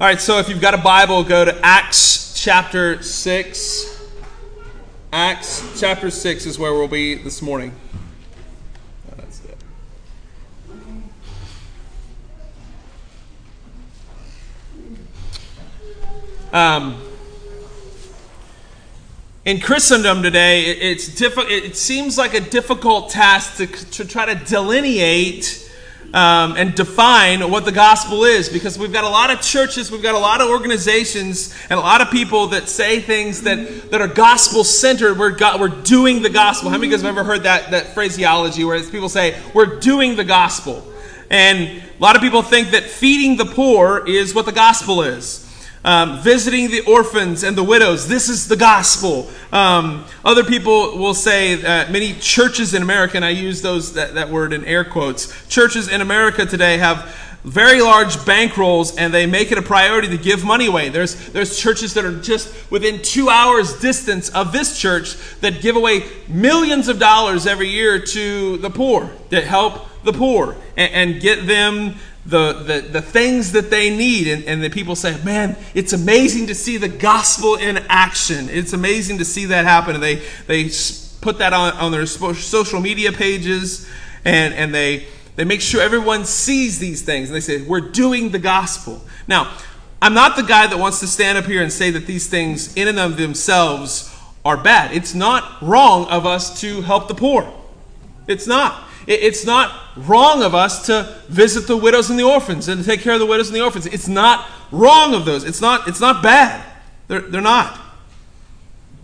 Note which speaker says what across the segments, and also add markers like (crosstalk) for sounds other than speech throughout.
Speaker 1: All right, so if you've got a Bible, go to Acts chapter 6. Acts chapter 6 is where we'll be this morning. That's it. Um, in Christendom today, it's diffi- it seems like a difficult task to, to try to delineate um, and define what the gospel is because we've got a lot of churches, we've got a lot of organizations, and a lot of people that say things that, that are gospel centered. We're, go- we're doing the gospel. How many of you guys have ever heard that, that phraseology where people say, we're doing the gospel? And a lot of people think that feeding the poor is what the gospel is. Um, visiting the orphans and the widows. This is the gospel. Um, other people will say that many churches in America, and I use those that, that word in air quotes. Churches in America today have very large bankrolls and they make it a priority to give money away. There's, there's churches that are just within two hours distance of this church that give away millions of dollars every year to the poor, that help the poor and, and get them the, the, the things that they need. And, and the people say, man, it's amazing to see the gospel in action. It's amazing to see that happen. And they, they put that on, on their social media pages and, and they, they make sure everyone sees these things. And they say, we're doing the gospel. Now, I'm not the guy that wants to stand up here and say that these things in and of themselves are bad. It's not wrong of us to help the poor. It's not. It's not wrong of us to visit the widows and the orphans and to take care of the widows and the orphans. It's not wrong of those. It's not, it's not bad. They're, they're not.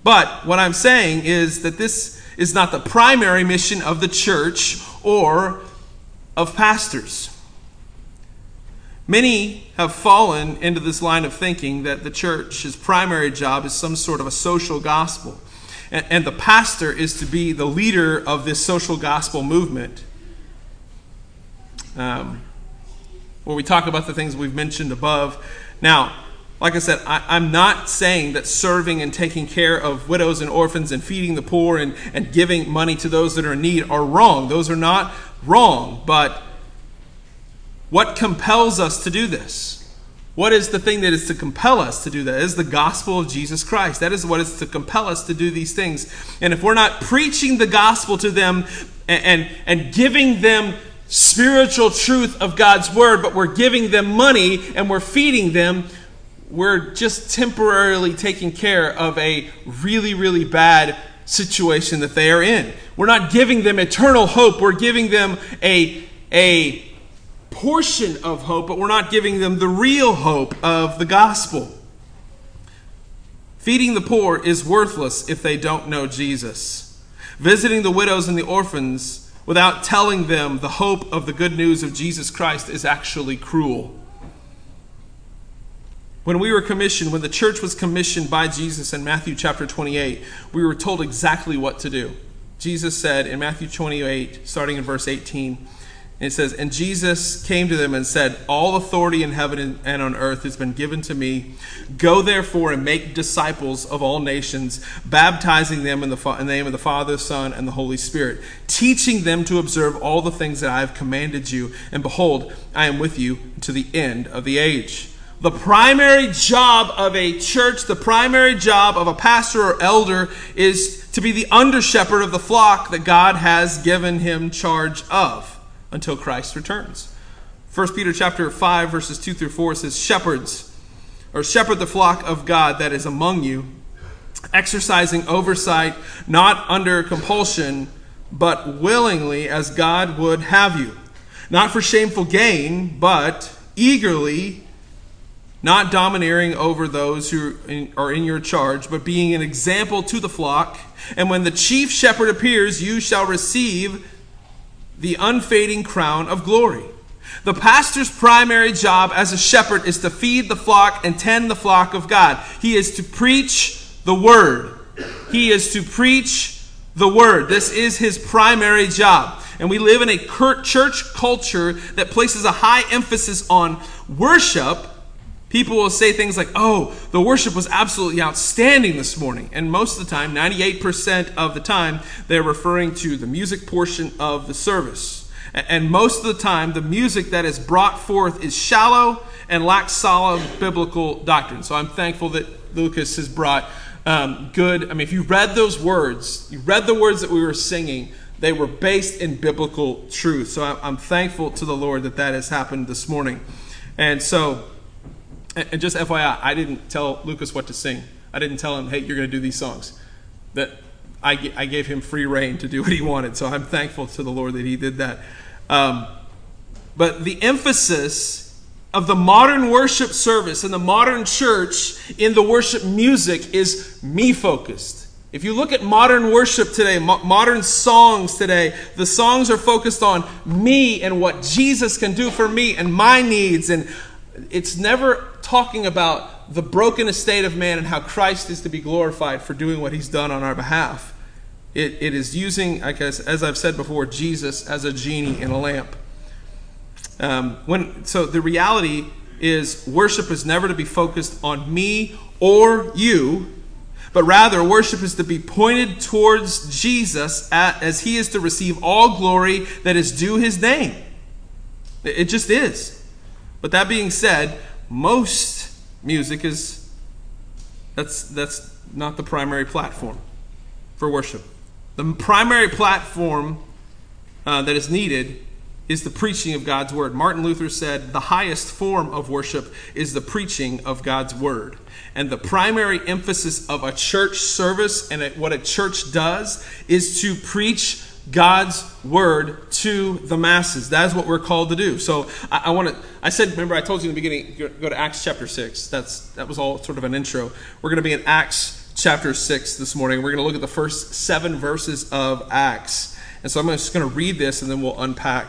Speaker 1: But what I'm saying is that this is not the primary mission of the church or of pastors. Many have fallen into this line of thinking that the church's primary job is some sort of a social gospel and, the pastor is to be the leader of this social gospel movement. Um, where we talk about the things we've mentioned above. Now, like I said, I, am not saying that serving and taking care of widows and orphans and feeding the poor and, and giving money to those that are in need are wrong. Those are not wrong. But what compels us to do this? What is the thing that is to compel us to do that? It is the gospel of Jesus Christ. That is what is to compel us to do these things. And if we're not preaching the gospel to them and, and, and giving them spiritual truth of God's word, but we're giving them money and we're feeding them, we're just temporarily taking care of a really, really bad situation that they are in. We're not giving them eternal hope. We're giving them a, a portion of hope, but we're not giving them the real hope of the gospel. Feeding the poor is worthless if they don't know Jesus. Visiting the widows and the orphans without telling them the hope of the good news of Jesus Christ is actually cruel. When we were commissioned, when the church was commissioned by Jesus in Matthew chapter 28, we were told exactly what to do. Jesus said in Matthew 28, starting in verse 18, it says, And Jesus came to them and said, All authority in heaven and on earth has been given to me. Go therefore and make disciples of all nations, baptizing them in the, in the name of the Father, Son, and the Holy Spirit, teaching them to observe all the things that I have commanded you. And behold, I am with you to the end of the age. The primary job of a church, the primary job of a pastor or elder is to be the under shepherd of the flock that God has given him charge of until Christ returns. 1 Peter chapter 5 verses 2 through 4 says shepherds or shepherd the flock of God that is among you exercising oversight not under compulsion but willingly as God would have you not for shameful gain but eagerly not domineering over those who are in your charge, but being an example to the flock. And when the chief shepherd appears, you shall receive the unfading crown of glory. The pastor's primary job as a shepherd is to feed the flock and tend the flock of God. He is to preach the word. He is to preach the word. This is his primary job. And we live in a church culture that places a high emphasis on worship People will say things like, oh, the worship was absolutely outstanding this morning. And most of the time, 98% of the time, they're referring to the music portion of the service. And most of the time, the music that is brought forth is shallow and lacks solid biblical doctrine. So I'm thankful that Lucas has brought um, good. I mean, if you read those words, you read the words that we were singing, they were based in biblical truth. So I'm thankful to the Lord that that has happened this morning. And so, and just FYI, I didn't tell Lucas what to sing. I didn't tell him, hey, you're going to do these songs. That I, I gave him free rein to do what he wanted. So I'm thankful to the Lord that he did that. Um, but the emphasis of the modern worship service and the modern church in the worship music is me focused. If you look at modern worship today, mo- modern songs today, the songs are focused on me and what Jesus can do for me and my needs. And it's never talking about the broken estate of man and how Christ is to be glorified for doing what he's done on our behalf. It, it is using, I guess, as I've said before, Jesus as a genie in a lamp. Um, when, so the reality is worship is never to be focused on me or you, but rather worship is to be pointed towards Jesus as he is to receive all glory that is due his name. It just is. But that being said, most music is that's that's not the primary platform for worship. The primary platform uh, that is needed is the preaching of God's word. Martin Luther said the highest form of worship is the preaching of God's word. And the primary emphasis of a church service and what a church does is to preach God's word to the masses. That is what we're called to do. So I, I want to. I said, remember, I told you in the beginning, go to Acts chapter six. That's that was all sort of an intro. We're going to be in Acts chapter six this morning. We're going to look at the first seven verses of Acts. And so I'm just going to read this, and then we'll unpack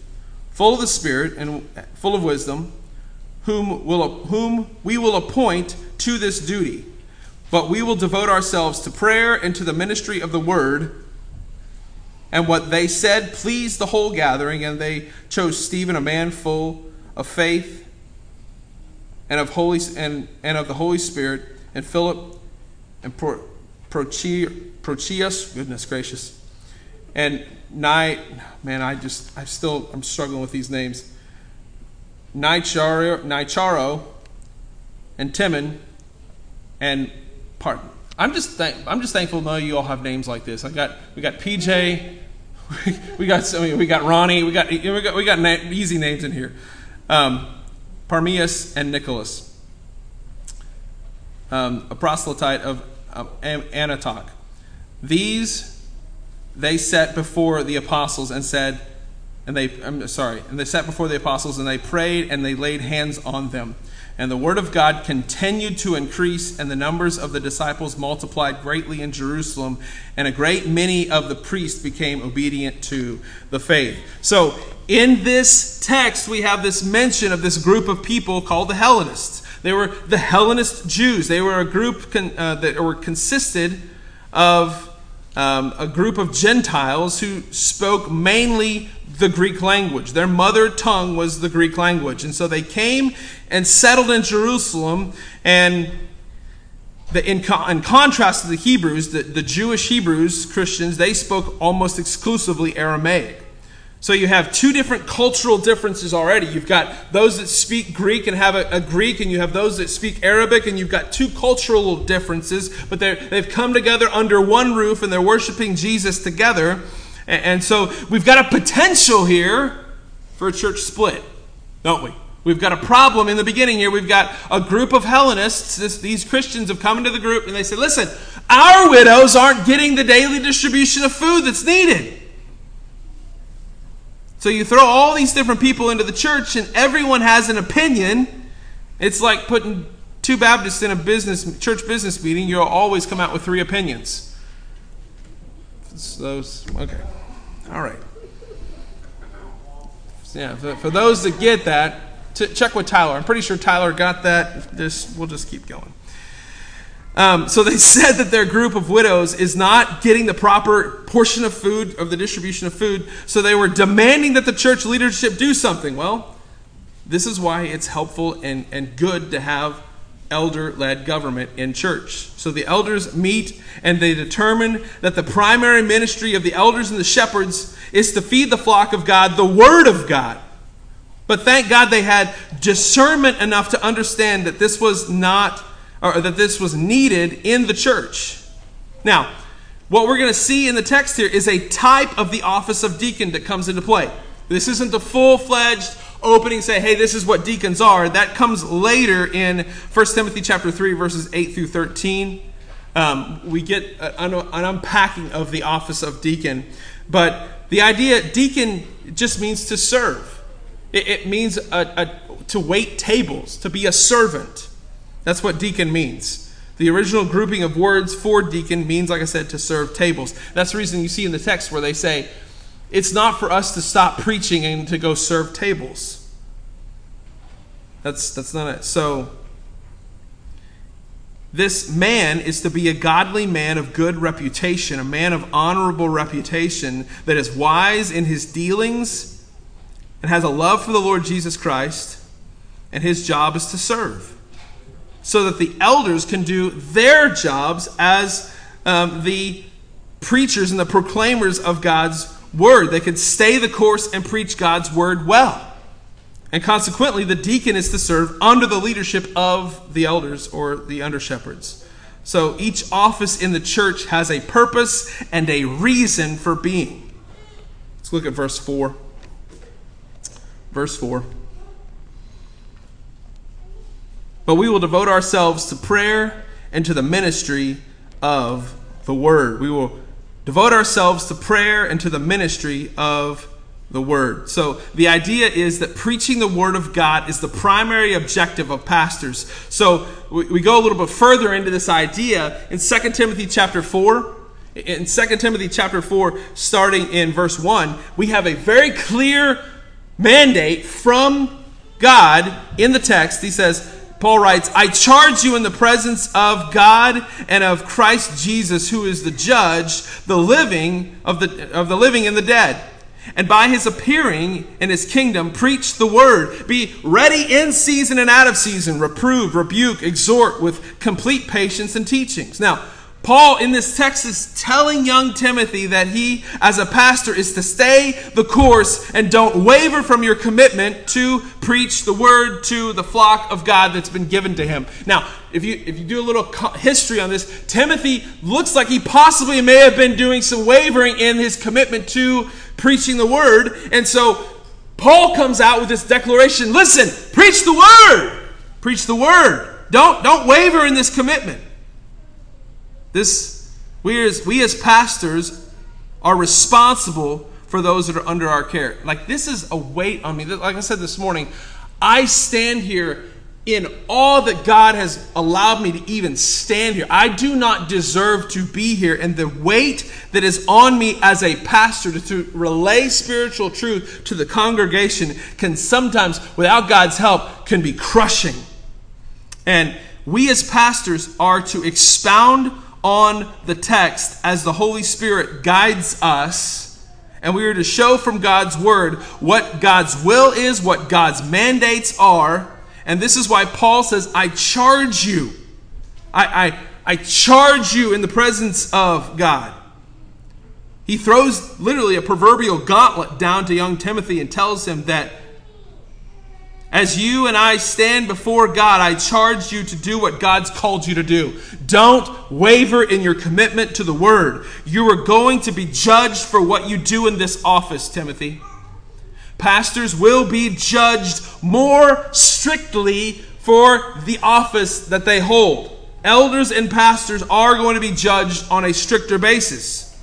Speaker 1: full of the Spirit and full of wisdom, whom, will, whom we will appoint to this duty. But we will devote ourselves to prayer and to the ministry of the word. And what they said pleased the whole gathering, and they chose Stephen, a man full of faith and of holy and, and of the Holy Spirit, and Philip and Pro, Prochius, goodness gracious, and Night, man, I just, I still, I'm struggling with these names. Nicharo, Nicharo and Timon, and part. I'm just, I'm just thankful to you all have names like this. I got, we got PJ, (laughs) we got, I mean, we got Ronnie, we got, we got, we got na- easy names in here. Um, Parmeus and Nicholas, um, a proselyte of um. These they set before the apostles and said, and they, I'm sorry, and they sat before the apostles and they prayed and they laid hands on them. And the word of God continued to increase, and the numbers of the disciples multiplied greatly in Jerusalem, and a great many of the priests became obedient to the faith. So, in this text, we have this mention of this group of people called the Hellenists. They were the Hellenist Jews. They were a group con, uh, that were consisted of um, a group of Gentiles who spoke mainly the Greek language. Their mother tongue was the Greek language. And so they came and settled in Jerusalem. And the, in, co- in, contrast to the Hebrews, the, the Jewish Hebrews, Christians, they spoke almost exclusively Aramaic. So you have two different cultural differences already. You've got those that speak Greek and have a, a, Greek, and you have those that speak Arabic, and you've got two cultural differences, but they've come together under one roof and they're worshiping Jesus together. And, and so we've got a potential here for a church split, don't we? We've got a problem in the beginning here. We've got a group of Hellenists. This, these Christians have come into the group and they say, listen, our widows aren't getting the daily distribution of food that's needed. So you throw all these different people into the church and everyone has an opinion. It's like putting two Baptists in a business church business meeting, you'll always come out with three opinions. Those okay. All right. Yeah, for, for those that get that, check with Tyler. I'm pretty sure Tyler got that. This we'll just keep going. Um, so they (laughs) said that their group of widows is not getting the proper portion of food, of the distribution of food, so they were demanding that the church leadership do something. Well, this is why it's helpful and, and good to have elder led government in church. So the elders meet and they determine that the primary ministry of the elders and the shepherds is to feed the flock of God the Word of God. But thank God they had discernment enough to understand that this was not, or that this was needed in the church. Now, what we're going to see in the text here is a type of the office of deacon that comes into play. This isn't the full fledged opening say hey this is what deacons are that comes later in 1 timothy chapter 3 verses 8 through 13 um, we get an, an unpacking of the office of deacon but the idea deacon just means to serve it, it means a, a, to wait tables to be a servant that's what deacon means the original grouping of words for deacon means like i said to serve tables that's the reason you see in the text where they say it's not for us to stop preaching and to go serve tables. That's, that's not it. So, this man is to be a godly man of good reputation, a man of honorable reputation that is wise in his dealings and has a love for the Lord Jesus Christ, and his job is to serve. So that the elders can do their jobs as um, the preachers and the proclaimers of God's word. They could stay the course and preach God's word well. And consequently, the deacon is to serve under the leadership of the elders or the under shepherds. So each office in the church has a purpose and a reason for being. Let's look at verse 4. Verse 4. But we will devote ourselves to prayer and to the ministry of the word. We will devote ourselves to prayer and to the ministry of the word. So the idea is that preaching the word of God is the primary objective of pastors. So we, go a little bit further into this idea in 2 Timothy chapter 4. In 2 Timothy chapter 4, starting in verse 1, we have a very clear mandate from God in the text. He says, Paul writes, I charge you in the presence of God and of Christ Jesus, who is the judge, the living of the, of the living and the dead. And by his appearing in his kingdom, preach the word. Be ready in season and out of season, reprove, rebuke, exhort with complete patience and teachings. Now, Paul in this text is telling young Timothy that he, as a pastor, is to stay the course and don't waver from your commitment to preach the word to the flock of God that's been given to him. Now, if you, if you do a little history on this, Timothy looks like he possibly may have been doing some wavering in his commitment to preaching the word. And so Paul comes out with this declaration listen, preach the word. Preach the word. Don't, don't waver in this commitment. This, we as, we as pastors are responsible for those that are under our care. Like, this is a weight on me. Like I said this morning, I stand here in all that God has allowed me to even stand here. I do not deserve to be here. And the weight that is on me as a pastor to, to, relay spiritual truth to the congregation can sometimes, without God's help, can be crushing. And we as pastors are to expound on the text as the Holy Spirit guides us. And we are to show from God's word what God's will is, what God's mandates are. And this is why Paul says, I charge you. I, I, I charge you in the presence of God. He throws literally a proverbial gauntlet down to young Timothy and tells him that as you and I stand before God, I charge you to do what God's called you to do. Don't waver in your commitment to the word. You are going to be judged for what you do in this office, Timothy. Pastors will be judged more strictly for the office that they hold. Elders and pastors are going to be judged on a stricter basis.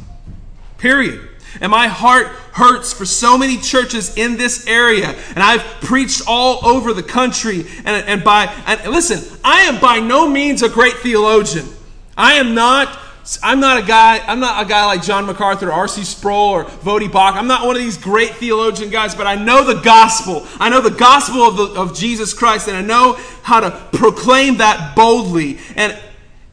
Speaker 1: Period. And my heart hurts for so many churches in this area. And I've preached all over the country. And, and by, and listen, I am by no means a great theologian. I am not I'm not a guy, I'm not a guy like John MacArthur, R.C. Sproul, or Voddie Baucham. I'm not one of these great theologian guys, but I know the gospel. I know the gospel of, the, of Jesus Christ, and I know how to proclaim that boldly. And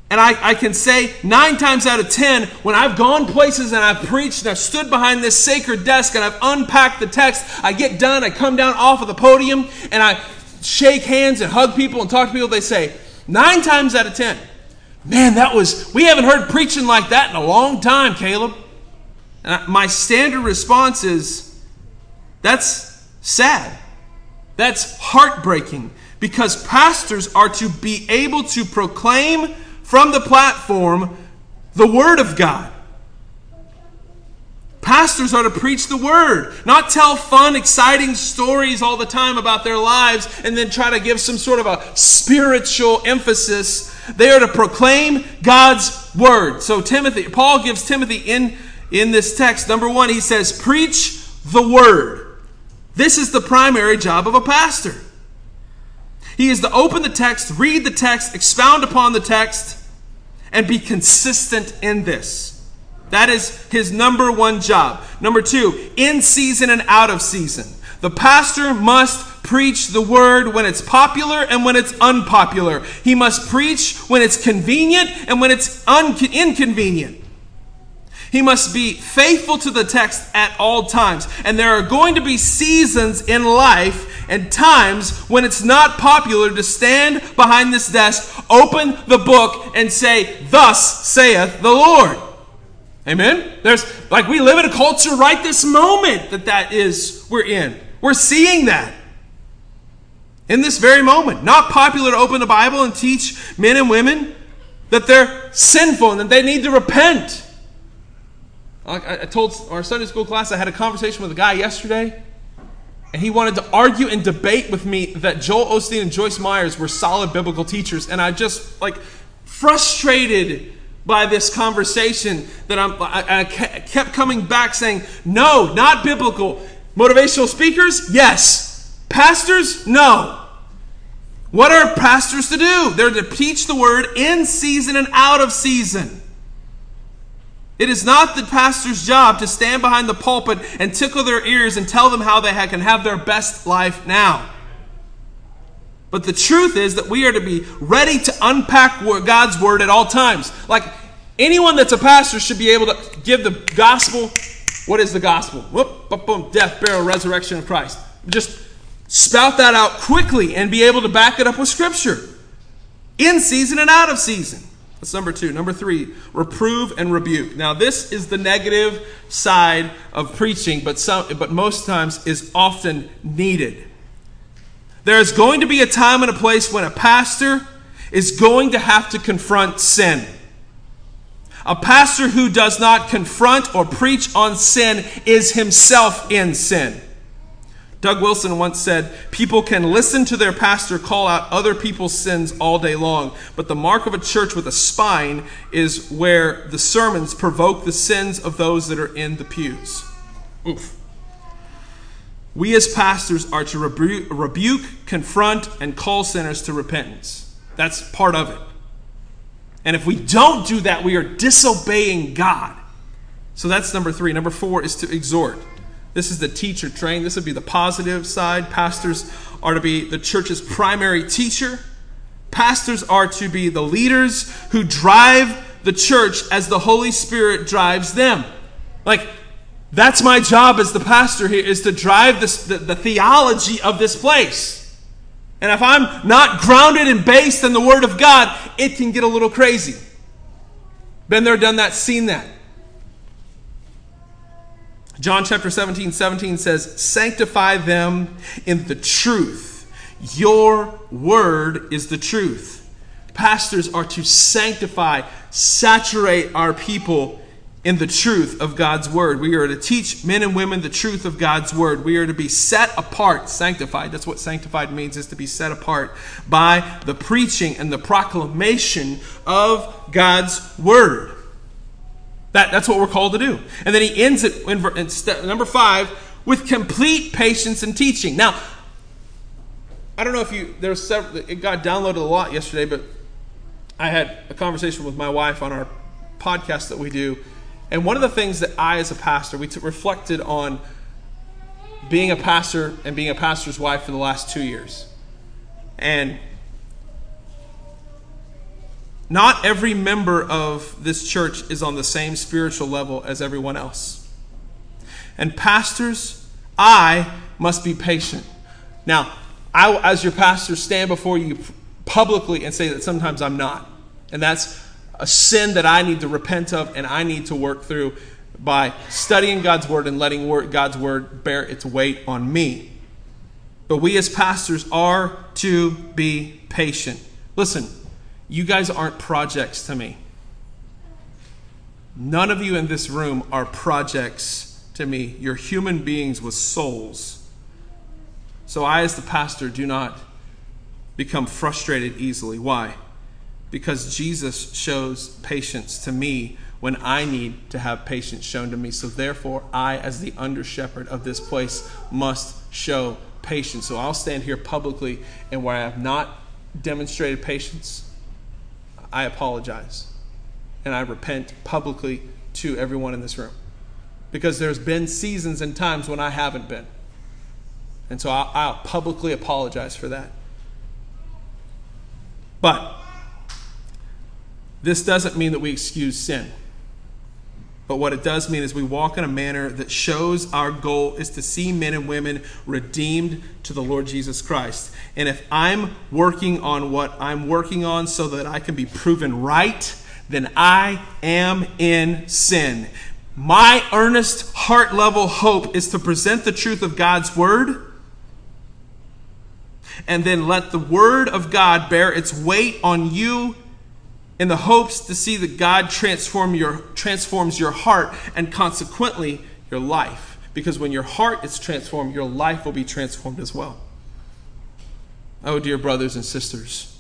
Speaker 1: and I, I can say nine times out of ten, when I've gone places and I've preached and I've stood behind this sacred desk and I've unpacked the text, I get done, I come down off of the podium, and I shake hands and hug people and talk to people. They say, nine times out of ten, man, that was, we haven't heard preaching like that in a long time, Caleb. And my standard response is, that's sad. That's heartbreaking because pastors are to be able to proclaim from the platform the Word of God. Pastors are to preach the Word, not tell fun, exciting stories all the time about their lives and then try to give some sort of a spiritual emphasis. They are to proclaim God's Word. So, Timothy, Paul gives Timothy in, in this text, number one, he says, Preach the Word. This is the primary job of a pastor. He is to open the text, read the text, expound upon the text, and be consistent in this. That is his number one job. Number two, in season and out of season. The pastor must preach the word when it's popular and when it's unpopular. He must preach when it's convenient and when it's un- inconvenient. He must be faithful to the text at all times. And there are going to be seasons in life and times when it's not popular to stand behind this desk, open the book, and say, Thus saith the Lord. Amen? There's, like, we live in a culture right this moment that that is, we're in. We're seeing that. In this very moment. Not popular to open the Bible and teach men and women that they're sinful and that they need to repent. I, told our Sunday school class I had a conversation with a guy yesterday, and he wanted to argue and debate with me that Joel Osteen and Joyce Myers were solid biblical teachers, and I just like frustrated by this conversation that I'm, I, I kept coming back saying, no, not biblical. Motivational speakers, yes. Pastors, no. What are pastors to do? They're to teach the word in season and out of season. It is not the pastor's job to stand behind the pulpit and tickle their ears and tell them how they can have their best life now. But the truth is that we are to be ready to unpack God's word at all times. Like anyone that's a pastor should be able to give the gospel. What is the gospel? Whoop, boom, boom, death, burial, resurrection of Christ. Just spout that out quickly and be able to back it up with scripture. In season and out of season. That's number two. Number three, reprove and rebuke. Now, this is the negative side of preaching, but, some, but most times is often needed. There is going to be a time and a place when a pastor is going to have to confront sin. A pastor who does not confront or preach on sin is himself in sin. Doug Wilson once said, People can listen to their pastor call out other people's sins all day long, but the mark of a church with a spine is where the sermons provoke the sins of those that are in the pews. Oof. We as pastors are to rebu- rebuke, confront, and call sinners to repentance. That's part of it. And if we don't do that, we are disobeying God. So that's number three. Number four is to exhort. This is the teacher train. This would be the positive side. Pastors are to be the church's primary teacher. Pastors are to be the leaders who drive the church as the Holy Spirit drives them. Like, that's my job as the pastor here, is to drive this, the, the theology of this place. And if I'm not grounded and based in the Word of God, it can get a little crazy. Been there, done that, seen that. John chapter 17, 17 says, Sanctify them in the truth. Your word is the truth. Pastors are to sanctify, saturate our people in the truth of God's word. We are to teach men and women the truth of God's word. We are to be set apart, sanctified. That's what sanctified means, is to be set apart by the preaching and the proclamation of God's word. That, that's what we're called to do. And then he ends it in, in step number five with complete patience and teaching. Now, I don't know if you there's several it got downloaded a lot yesterday, but I had a conversation with my wife on our podcast that we do. And one of the things that I, as a pastor, we t- reflected on being a pastor and being a pastor's wife for the last two years. And not every member of this church is on the same spiritual level as everyone else. And pastors, I must be patient. Now, I, as your pastor, stand before you publicly and say that sometimes I'm not. And that's a sin that I need to repent of and I need to work through by studying God's word and letting God's word bear its weight on me. But we as pastors are to be patient. Listen, you guys aren't projects to me. None of you in this room are projects to me. You're human beings with souls. So I, as the pastor, do not become frustrated easily. Why? Because Jesus shows patience to me when I need to have patience shown to me. So therefore, I, as the under shepherd of this place, must show patience. So I'll stand here publicly, and where I have not demonstrated patience, I apologize. And I repent publicly to everyone in this room. Because there's been seasons and times when I haven't been. And so I'll, I'll publicly apologize for that. But this doesn't mean that we excuse sin. But what it does mean is we walk in a manner that shows our goal is to see men and women redeemed to the Lord Jesus Christ. And if I'm working on what I'm working on so that I can be proven right, then I am in sin. My earnest heart level hope is to present the truth of God's word and then let the word of God bear its weight on you in the hopes to see that God transform your, transforms your heart and consequently your life. Because when your heart is transformed, your life will be transformed as well. Oh, dear brothers and sisters,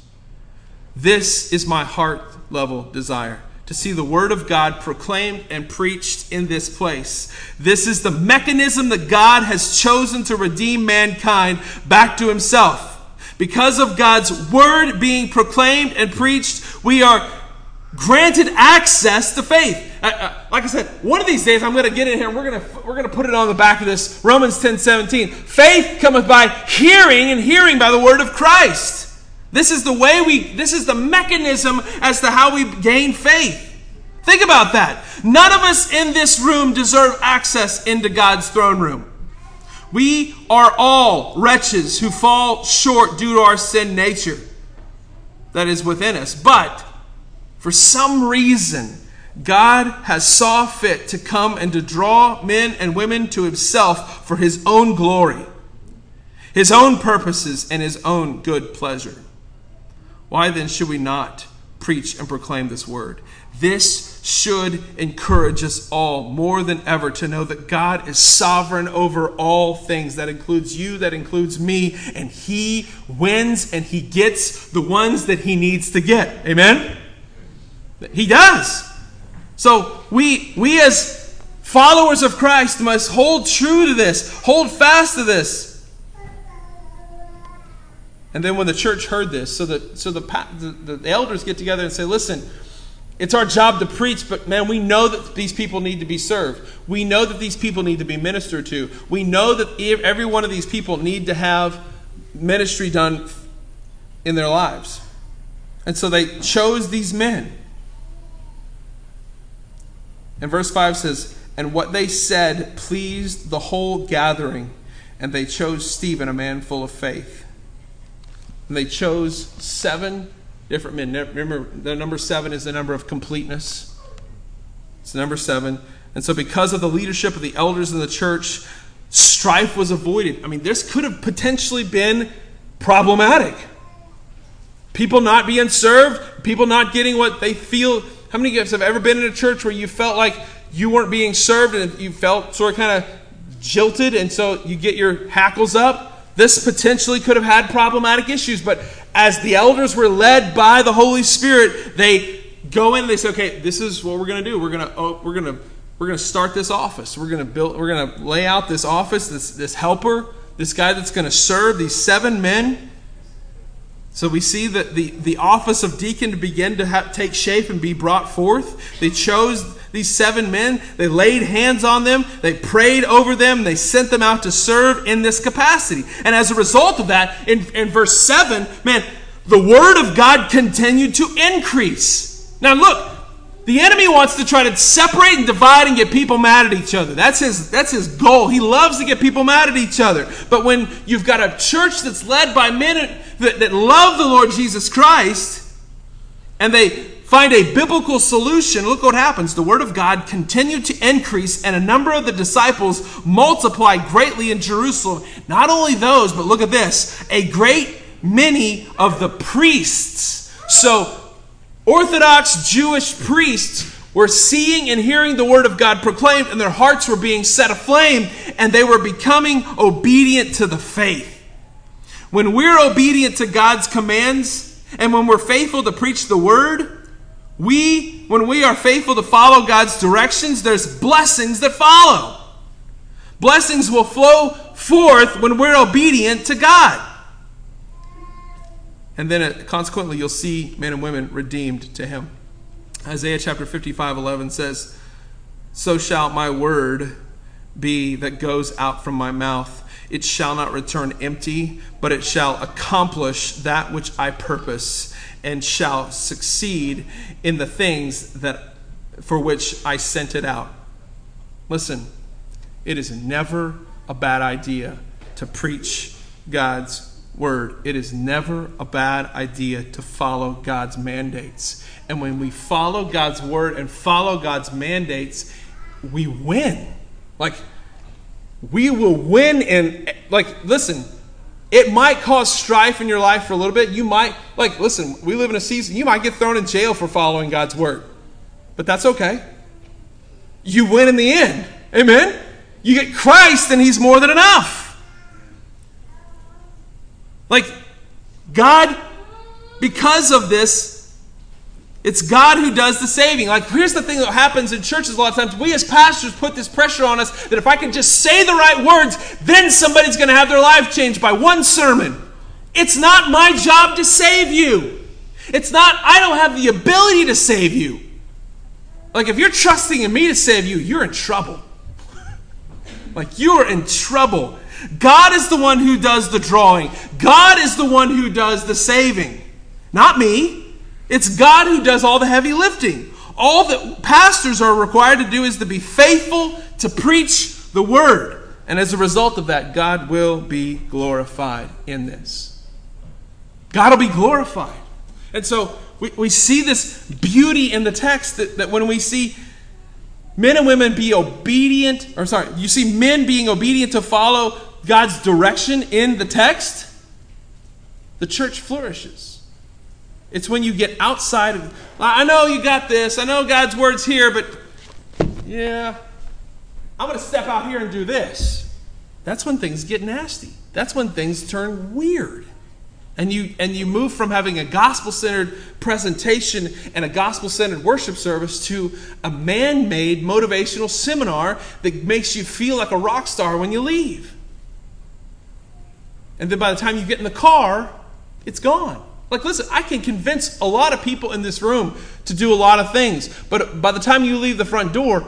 Speaker 1: this is my heart level desire to see the Word of God proclaimed and preached in this place. This is the mechanism that God has chosen to redeem mankind back to Himself. Because of God's word being proclaimed and preached, we are granted access to faith. Uh, uh, like I said, one of these days I'm going to get in here and we're going to we're going to put it on the back of this Romans 10 17. Faith cometh by hearing, and hearing by the word of Christ. This is the way we, this is the mechanism as to how we gain faith. Think about that. None of us in this room deserve access into God's throne room. We are all wretches who fall short due to our sin nature that is within us. But for some reason, God has saw fit to come and to draw men and women to himself for his own glory, his own purposes, and his own good pleasure. Why then should we not preach and proclaim this word? This should encourage us all more than ever to know that God is sovereign over all things. That includes you, that includes me, and He wins and He gets the ones that He needs to get. Amen? He does. So we, we as followers of Christ must hold true to this, hold fast to this. And then when the church heard this, so that so the, the, the elders get together and say, listen, it's our job to preach, but man, we know that these people need to be served. We know that these people need to be ministered to. We know that every one of these people need to have ministry done in their lives. And so they chose these men. And verse 5 says, And what they said pleased the whole gathering, and they chose Stephen, a man full of faith. And they chose seven different men. Remember, the number seven is the number of completeness. It's number seven. And so, because of the leadership of the elders in the church, strife was avoided. I mean, this could have potentially been problematic. People not being served, people not getting what they feel. How many of you have ever been in a church where you felt like you weren't being served and you felt sort of kind of jilted, and so you get your hackles up? This potentially could have had problematic issues, but as the elders were led by the Holy Spirit, they go in. They say, "Okay, this is what we're going to do. We're going to oh, we're going to we're going to start this office. We're going to build. We're going to lay out this office. This this helper, this guy that's going to serve these seven men." So we see that the, the office of deacon to begin to ha- take shape and be brought forth. They chose these seven men, they laid hands on them, they prayed over them, they sent them out to serve in this capacity. And as a result of that, in, in verse 7, man, the word of God continued to increase. Now look, the enemy wants to try to separate and divide and get people mad at each other. That's his, that's his goal. He loves to get people mad at each other. But when you've got a church that's led by men that, that love the Lord Jesus Christ, and they find a biblical solution, look what happens. The Word of God continued to increase, and a number of the disciples multiplied greatly in Jerusalem. Not only those, but look at this a great many of the priests. So, Orthodox Jewish priests were seeing and hearing the word of God proclaimed, and their hearts were being set aflame, and they were becoming obedient to the faith. When we're obedient to God's commands, and when we're faithful to preach the word, we, when we are faithful to follow God's directions, there's blessings that follow. Blessings will flow forth when we're obedient to God. And then uh, consequently, you'll see men and women redeemed to him. Isaiah chapter 55 11 says, So shall my word be that goes out from my mouth. It shall not return empty, but it shall accomplish that which I purpose, and shall succeed in the things that for which I sent it out. Listen, it is never a bad idea to preach God's word, it is never a bad idea to follow God's mandates. And when we follow God's word and follow God's mandates, we win. Like, we will win and, like, listen, it might cause strife in your life for a little bit. You might, like, listen, we live in a season, you might get thrown in jail for following God's word. But that's okay. You win in the end. Amen? You get Christ, and He's more than enough. Like, God, because of this, it's God who does the saving. Like, here's the thing that happens in churches a lot of times. We as pastors put this pressure on us that if I can just say the right words, then somebody's going to have their life changed by one sermon. It's not my job to save you. It's not, I don't have the ability to save you. Like, if you're trusting in me to save you, you're in trouble. (laughs) like, you're in trouble. God is the one who does the drawing. God is the one who does the saving. Not me. It's God who does all the heavy lifting. All that pastors are required to do is to be faithful to preach the word. And as a result of that, God will be glorified in this. God will be glorified. And so we, we see this beauty in the text that, that when we see men and women be obedient, or sorry, you see men being obedient to follow God's direction in the text, the church flourishes. It's when you get outside of, I know you got this, I know God's word's here, but yeah, I'm going to step out here and do this. That's when things get nasty. That's when things turn weird. And you, and you move from having a gospel centered presentation and a gospel centered worship service to a man made motivational seminar that makes you feel like a rock star when you leave. And then by the time you get in the car, it's gone. Like, listen, I can convince a lot of people in this room to do a lot of things, but by the time you leave the front door,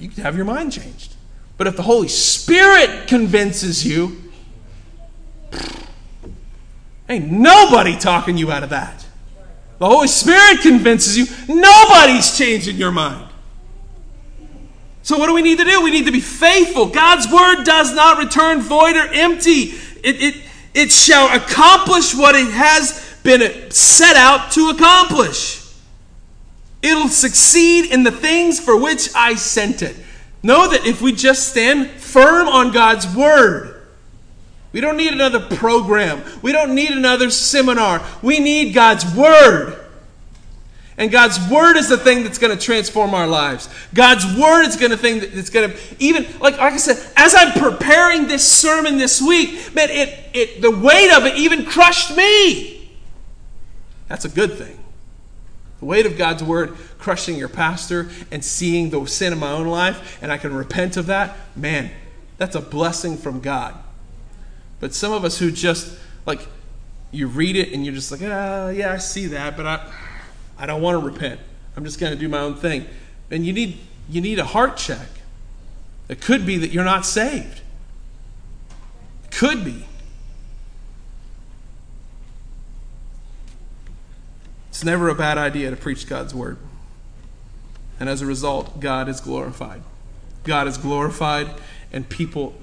Speaker 1: you can have your mind changed. But if the Holy Spirit convinces you, ain't nobody talking you out of that. The Holy Spirit convinces you, nobody's changing your mind. So, what do we need to do? We need to be faithful. God's word does not return void or empty. It, it, it shall accomplish what it has been set out to accomplish. It'll succeed in the things for which I sent it. Know that if we just stand firm on God's word, we don't need another program. We don't need another seminar. We need God's word. And God's word is the thing that's going to transform our lives. God's word is going to thing that's going to even like like I said, as I'm preparing this sermon this week, man, it it the weight of it even crushed me. That's a good thing. The weight of God's word crushing your pastor and seeing the sin in my own life, and I can repent of that, man, that's a blessing from God. But some of us who just like you read it and you're just like, ah, yeah, I see that, but I, I don't want to repent. I'm just going to do my own thing. And you need, you need a heart check. It could be that you're not saved. Could be. It's never a bad idea to preach God's word. And as a result, God is glorified. God is glorified, and people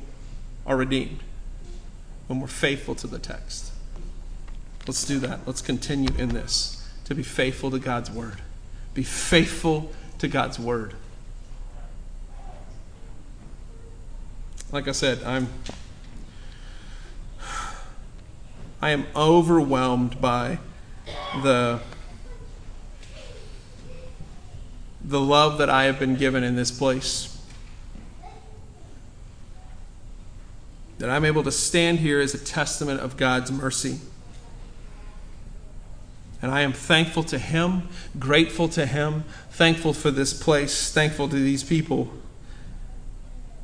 Speaker 1: are redeemed when we're faithful to the text. Let's do that. Let's continue in this to be faithful to God's word. Be faithful to God's word. Like I said, I'm I am overwhelmed by the the love that I have been given in this place. That I'm able to stand here as a testament of God's mercy. And I am thankful to Him, grateful to Him, thankful for this place, thankful to these people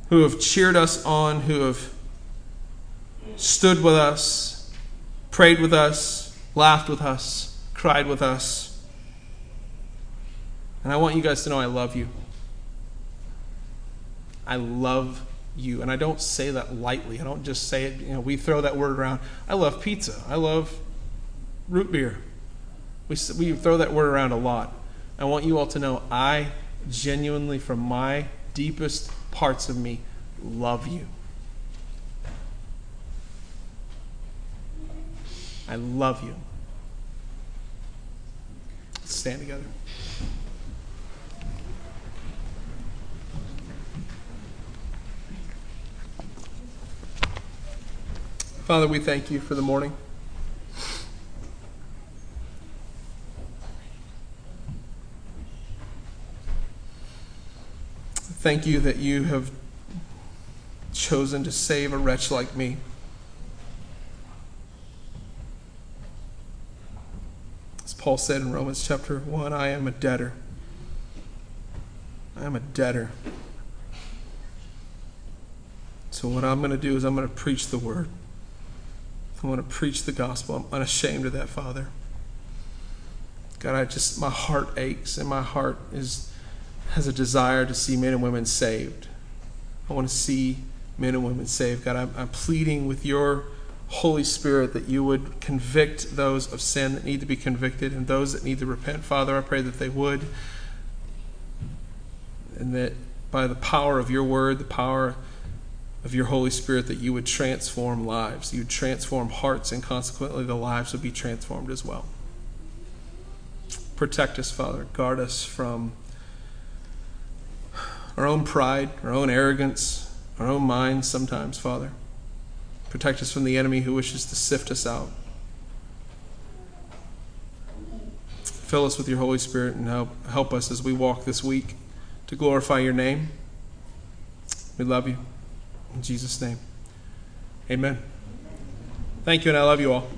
Speaker 1: who have cheered us on, who have stood with us, prayed with us, laughed with us, cried with us. And I want you guys to know I love you. I love you. And I don't say that lightly. I don't just say it, you know, we throw that word around. I love pizza. I love root beer. We, we throw that word around a lot. I want you all to know I genuinely, from my deepest parts of me, love you. I love you. Let's stand together. Father, we thank you for the morning. Thank you that you have chosen to save a wretch like me. As Paul said in Romans chapter 1, I am a debtor. I am a debtor. So, what I'm going to do is I'm going to preach the word. I want to preach the gospel. I'm unashamed of that, Father. God, I just, my heart aches and my heart is, has a desire to see men and women saved. I want to see men and women saved. God, I'm, I'm pleading with your Holy Spirit that you would convict those of sin that need to be convicted and those that need to repent. Father, I pray that they would. And that by the power of your word, the power of your Holy Spirit that you would transform lives. You would transform hearts, and consequently, the lives would be transformed as well. Protect us, Father. Guard us from our own pride, our own arrogance, our own minds sometimes, Father. Protect us from the enemy who wishes to sift us out. Fill us with your Holy Spirit and help, help us as we walk this week to glorify your name. We love you. In Jesus' name, amen. Thank you, and I love you all.